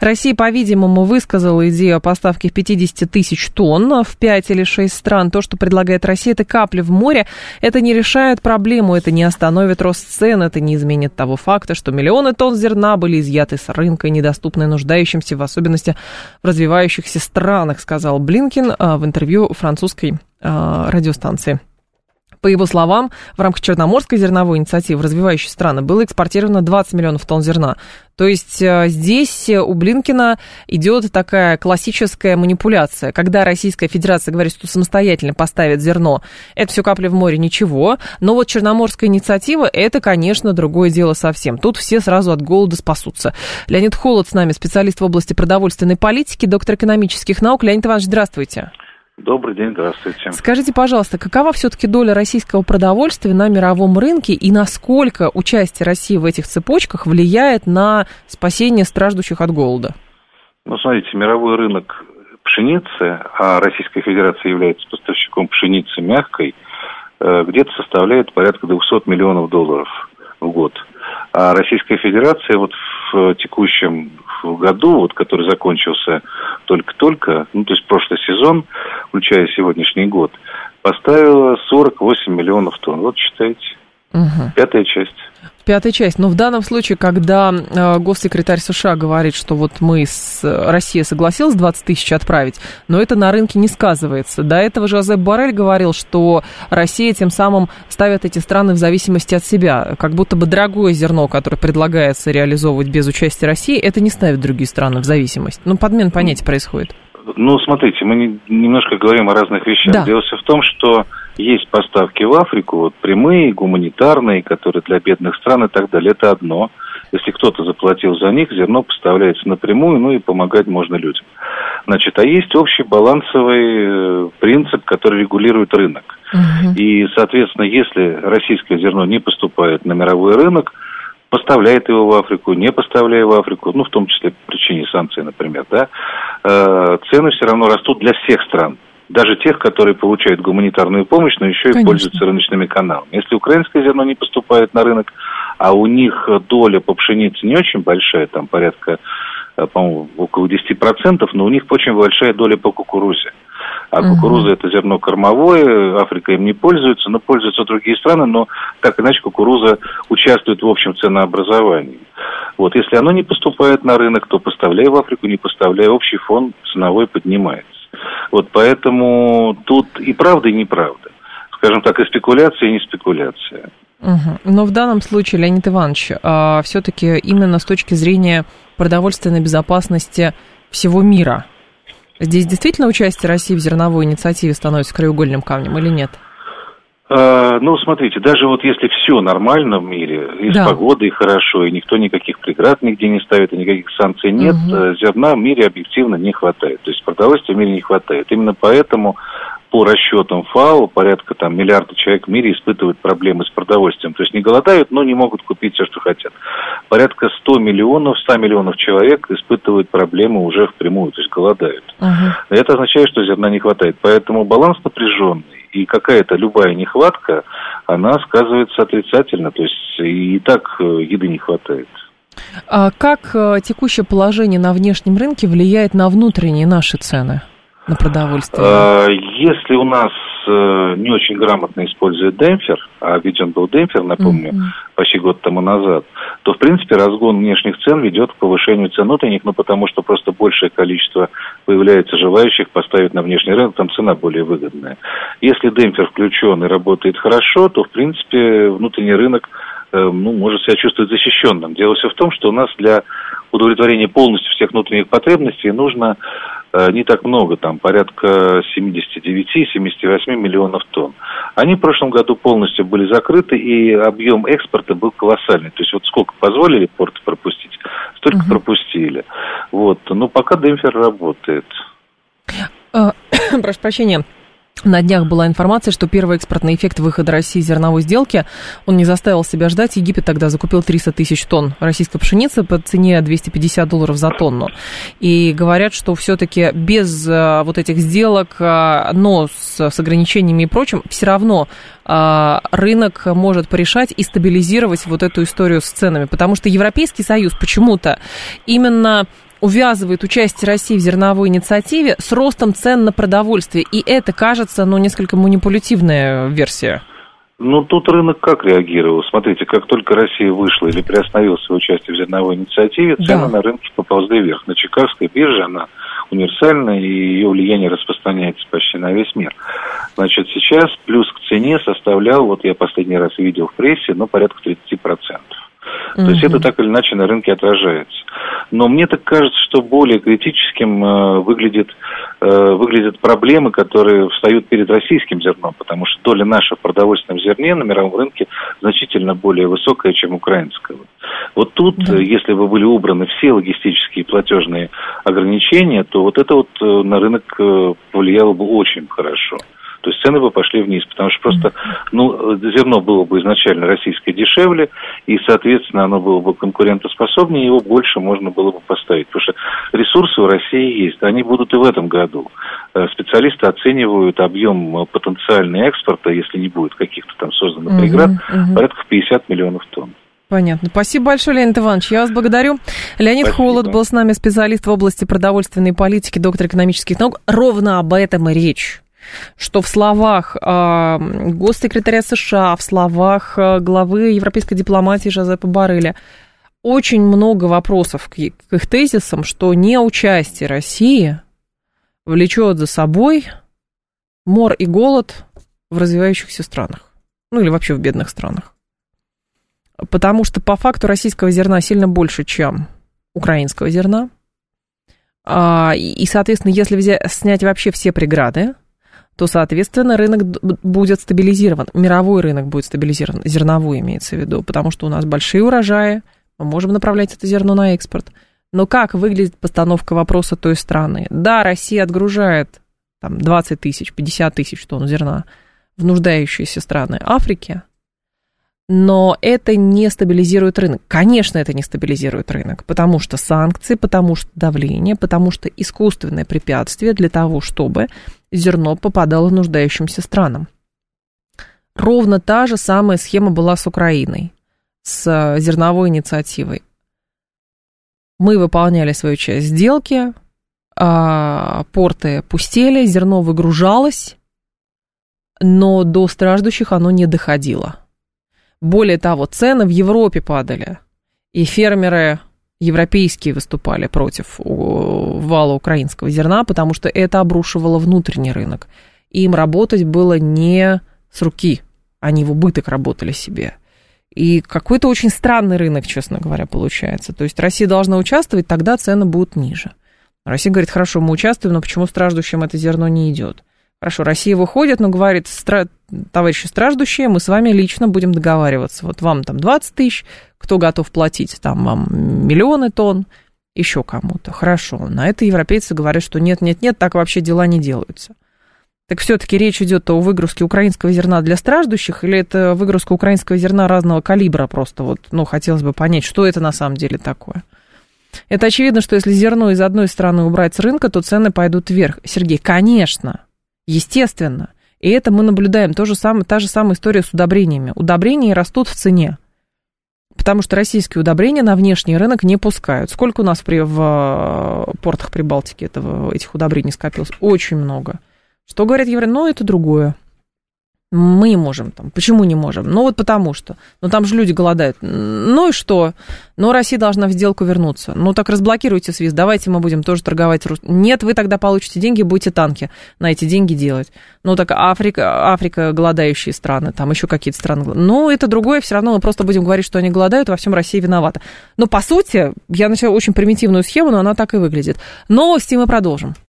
Россия, по-видимому, высказала идею о поставке 50 тысяч тонн в 5 или 6 стран. То, что предлагает Россия, это капли в море. Это не решает проблему, это не остановит рост цен, это не изменит того факта, что миллионы тонн зерна были изъяты с рынка недоступны нуждающимся, в особенности в развивающихся странах, сказал Блинкин а, в интервью французской а, радиостанции. По его словам, в рамках Черноморской зерновой инициативы в развивающие страны было экспортировано 20 миллионов тонн зерна. То есть э, здесь у Блинкина идет такая классическая манипуляция. Когда Российская Федерация говорит, что самостоятельно поставит зерно, это все капли в море, ничего. Но вот Черноморская инициатива, это, конечно, другое дело совсем. Тут все сразу от голода спасутся. Леонид Холод с нами, специалист в области продовольственной политики, доктор экономических наук. Леонид Иванович, здравствуйте. Добрый день, здравствуйте. Скажите, пожалуйста, какова все-таки доля российского продовольствия на мировом рынке и насколько участие России в этих цепочках влияет на спасение страждущих от голода? Ну, смотрите, мировой рынок пшеницы, а Российская Федерация является поставщиком пшеницы мягкой, э, где-то составляет порядка 200 миллионов долларов в год. А Российская Федерация вот в текущем году, вот, который закончился только-только, ну, то есть прошлый сезон, включая сегодняшний год, поставила 48 миллионов тонн. Вот считайте. Угу. Пятая часть. Пятая часть. Но в данном случае, когда э, госсекретарь США говорит, что вот мы, с, Россия согласилась 20 тысяч отправить, но это на рынке не сказывается. До этого Жозеп Барель говорил, что Россия тем самым ставит эти страны в зависимости от себя. Как будто бы дорогое зерно, которое предлагается реализовывать без участия России, это не ставит другие страны в зависимость. Ну, подмен понятий происходит. Ну, смотрите, мы не, немножко говорим о разных вещах. Да. Дело все в том, что есть поставки в Африку, вот прямые, гуманитарные, которые для бедных стран и так далее. Это одно. Если кто-то заплатил за них, зерно поставляется напрямую, ну и помогать можно людям. Значит, а есть общий балансовый э, принцип, который регулирует рынок. Угу. И, соответственно, если российское зерно не поступает на мировой рынок, поставляет его в Африку, не поставляя в Африку, ну, в том числе по причине санкций, например, да, э, цены все равно растут для всех стран даже тех, которые получают гуманитарную помощь, но еще и Конечно. пользуются рыночными каналами. Если украинское зерно не поступает на рынок, а у них доля по пшенице не очень большая, там порядка, э, по-моему, около 10%, но у них очень большая доля по кукурузе. А угу. кукуруза это зерно кормовое, Африка им не пользуется, но пользуются другие страны, но так иначе кукуруза участвует в общем ценообразовании. Вот, если оно не поступает на рынок, то поставляя в Африку, не поставляя, общий фон ценовой поднимается. Вот поэтому тут и правда, и неправда. Скажем так, и спекуляция, и не спекуляция. Угу. Но в данном случае, Леонид Иванович, а, все-таки именно с точки зрения продовольственной безопасности всего мира, здесь действительно участие России в зерновой инициативе становится краеугольным камнем или нет? А, ну, смотрите, даже вот если все нормально в мире, и да. с погодой хорошо, и никто никаких преград нигде не ставит, и никаких санкций нет, угу. зерна в мире объективно не хватает. То есть продовольствия в мире не хватает. Именно поэтому по расчетам ФАО порядка там миллиарда человек в мире испытывают проблемы с продовольствием. То есть не голодают, но не могут купить все, что хотят. Порядка 100 миллионов, 100 миллионов человек испытывают проблемы уже впрямую, то есть голодают. Uh-huh. Это означает, что зерна не хватает. Поэтому баланс напряженный и какая-то любая нехватка, она сказывается отрицательно, то есть и так э, еды не хватает. А как э, текущее положение на внешнем рынке влияет на внутренние наши цены на продовольствие? А, если у нас э, не очень грамотно использует демпфер, а ведь он был демпфер, напомню, mm-hmm. почти год тому назад, то, в принципе, разгон внешних цен ведет к повышению цен внутренних, ну, потому что просто большее количество появляется желающих поставить на внешний рынок, там цена более выгодная. Если демпфер включен и работает хорошо, то, в принципе, внутренний рынок э, ну, может себя чувствовать защищенным. Дело все в том, что у нас для удовлетворения полностью всех внутренних потребностей нужно Э, не так много, там порядка 79-78 миллионов тонн. Они в прошлом году полностью были закрыты, и объем экспорта был колоссальный. То есть вот сколько позволили порты пропустить, столько угу. пропустили. Вот. Но пока демпфер работает. Э, прошу прощения. На днях была информация, что первый экспортный эффект выхода России зерновой сделки, он не заставил себя ждать. Египет тогда закупил 300 тысяч тонн российской пшеницы по цене 250 долларов за тонну. И говорят, что все-таки без а, вот этих сделок, а, но с, с ограничениями и прочим, все равно а, рынок может порешать и стабилизировать вот эту историю с ценами. Потому что Европейский Союз почему-то именно увязывает участие России в зерновой инициативе с ростом цен на продовольствие. И это, кажется, ну, несколько манипулятивная версия. Ну, тут рынок как реагировал? Смотрите, как только Россия вышла или приостановила свое участие в зерновой инициативе, цены да. на рынке поползли вверх. На Чикагской бирже она универсальна, и ее влияние распространяется почти на весь мир. Значит, сейчас плюс к цене составлял, вот я последний раз видел в прессе, ну, порядка 30%. То есть это так или иначе на рынке отражается. Но мне так кажется, что более критическим э, выглядит, э, выглядят проблемы, которые встают перед российским зерном, потому что доля наша в продовольственном зерне на мировом рынке значительно более высокая, чем украинского. Вот тут, да. если бы были убраны все логистические и платежные ограничения, то вот это вот э, на рынок повлияло бы очень хорошо. То есть цены бы пошли вниз, потому что просто, ну, зерно было бы изначально российское дешевле, и, соответственно, оно было бы конкурентоспособнее, его больше можно было бы поставить, потому что ресурсы у России есть, они будут и в этом году. Э, специалисты оценивают объем потенциального экспорта, если не будет каких-то там созданных преград, угу, угу. порядка 50 миллионов тонн. Понятно. Спасибо большое, Леонид Иванович. Я вас благодарю. Леонид Спасибо. Холод был с нами специалист в области продовольственной политики, доктор экономических наук. Ровно об этом и речь что в словах э, госсекретаря США, в словах э, главы европейской дипломатии Жозепа Барреля очень много вопросов к, к их тезисам, что неучастие России влечет за собой мор и голод в развивающихся странах, ну или вообще в бедных странах потому что по факту российского зерна сильно больше, чем украинского зерна. А, и, соответственно, если взять, снять вообще все преграды, то, соответственно, рынок будет стабилизирован, мировой рынок будет стабилизирован, зерновой имеется в виду, потому что у нас большие урожаи, мы можем направлять это зерно на экспорт. Но как выглядит постановка вопроса той страны? Да, Россия отгружает там, 20 тысяч, 50 тысяч тонн зерна в нуждающиеся страны Африки – но это не стабилизирует рынок. Конечно, это не стабилизирует рынок, потому что санкции, потому что давление, потому что искусственное препятствие для того, чтобы зерно попадало нуждающимся странам. Ровно та же самая схема была с Украиной, с э, зерновой инициативой. Мы выполняли свою часть сделки, а, порты пустели, зерно выгружалось, но до страждущих оно не доходило – более того, цены в Европе падали, и фермеры европейские выступали против вала украинского зерна, потому что это обрушивало внутренний рынок. Им работать было не с руки, они в убыток работали себе. И какой-то очень странный рынок, честно говоря, получается. То есть Россия должна участвовать, тогда цены будут ниже. Россия говорит, хорошо, мы участвуем, но почему страждущим это зерно не идет? Хорошо, Россия выходит, но говорит, стра... товарищи страждущие, мы с вами лично будем договариваться. Вот вам там 20 тысяч, кто готов платить там вам миллионы тонн, еще кому-то. Хорошо. На это европейцы говорят, что нет, нет, нет, так вообще дела не делаются. Так все-таки речь идет о выгрузке украинского зерна для страждущих, или это выгрузка украинского зерна разного калибра просто? Вот, ну, хотелось бы понять, что это на самом деле такое. Это очевидно, что если зерно из одной страны убрать с рынка, то цены пойдут вверх. Сергей, конечно, Естественно. И это мы наблюдаем. То же самое, та же самая история с удобрениями. Удобрения растут в цене. Потому что российские удобрения на внешний рынок не пускают. Сколько у нас при, в э, портах Прибалтики этого, этих удобрений скопилось? Очень много. Что говорят евреи? Ну, это другое мы не можем там. Почему не можем? Ну вот потому что. Ну там же люди голодают. Ну и что? Ну Россия должна в сделку вернуться. Ну так разблокируйте СВИС, давайте мы будем тоже торговать. Нет, вы тогда получите деньги, будете танки на эти деньги делать. Ну так Африка, Африка голодающие страны, там еще какие-то страны. Ну это другое, все равно мы просто будем говорить, что они голодают, во всем Россия виновата. Но по сути, я начала очень примитивную схему, но она так и выглядит. Новости мы продолжим.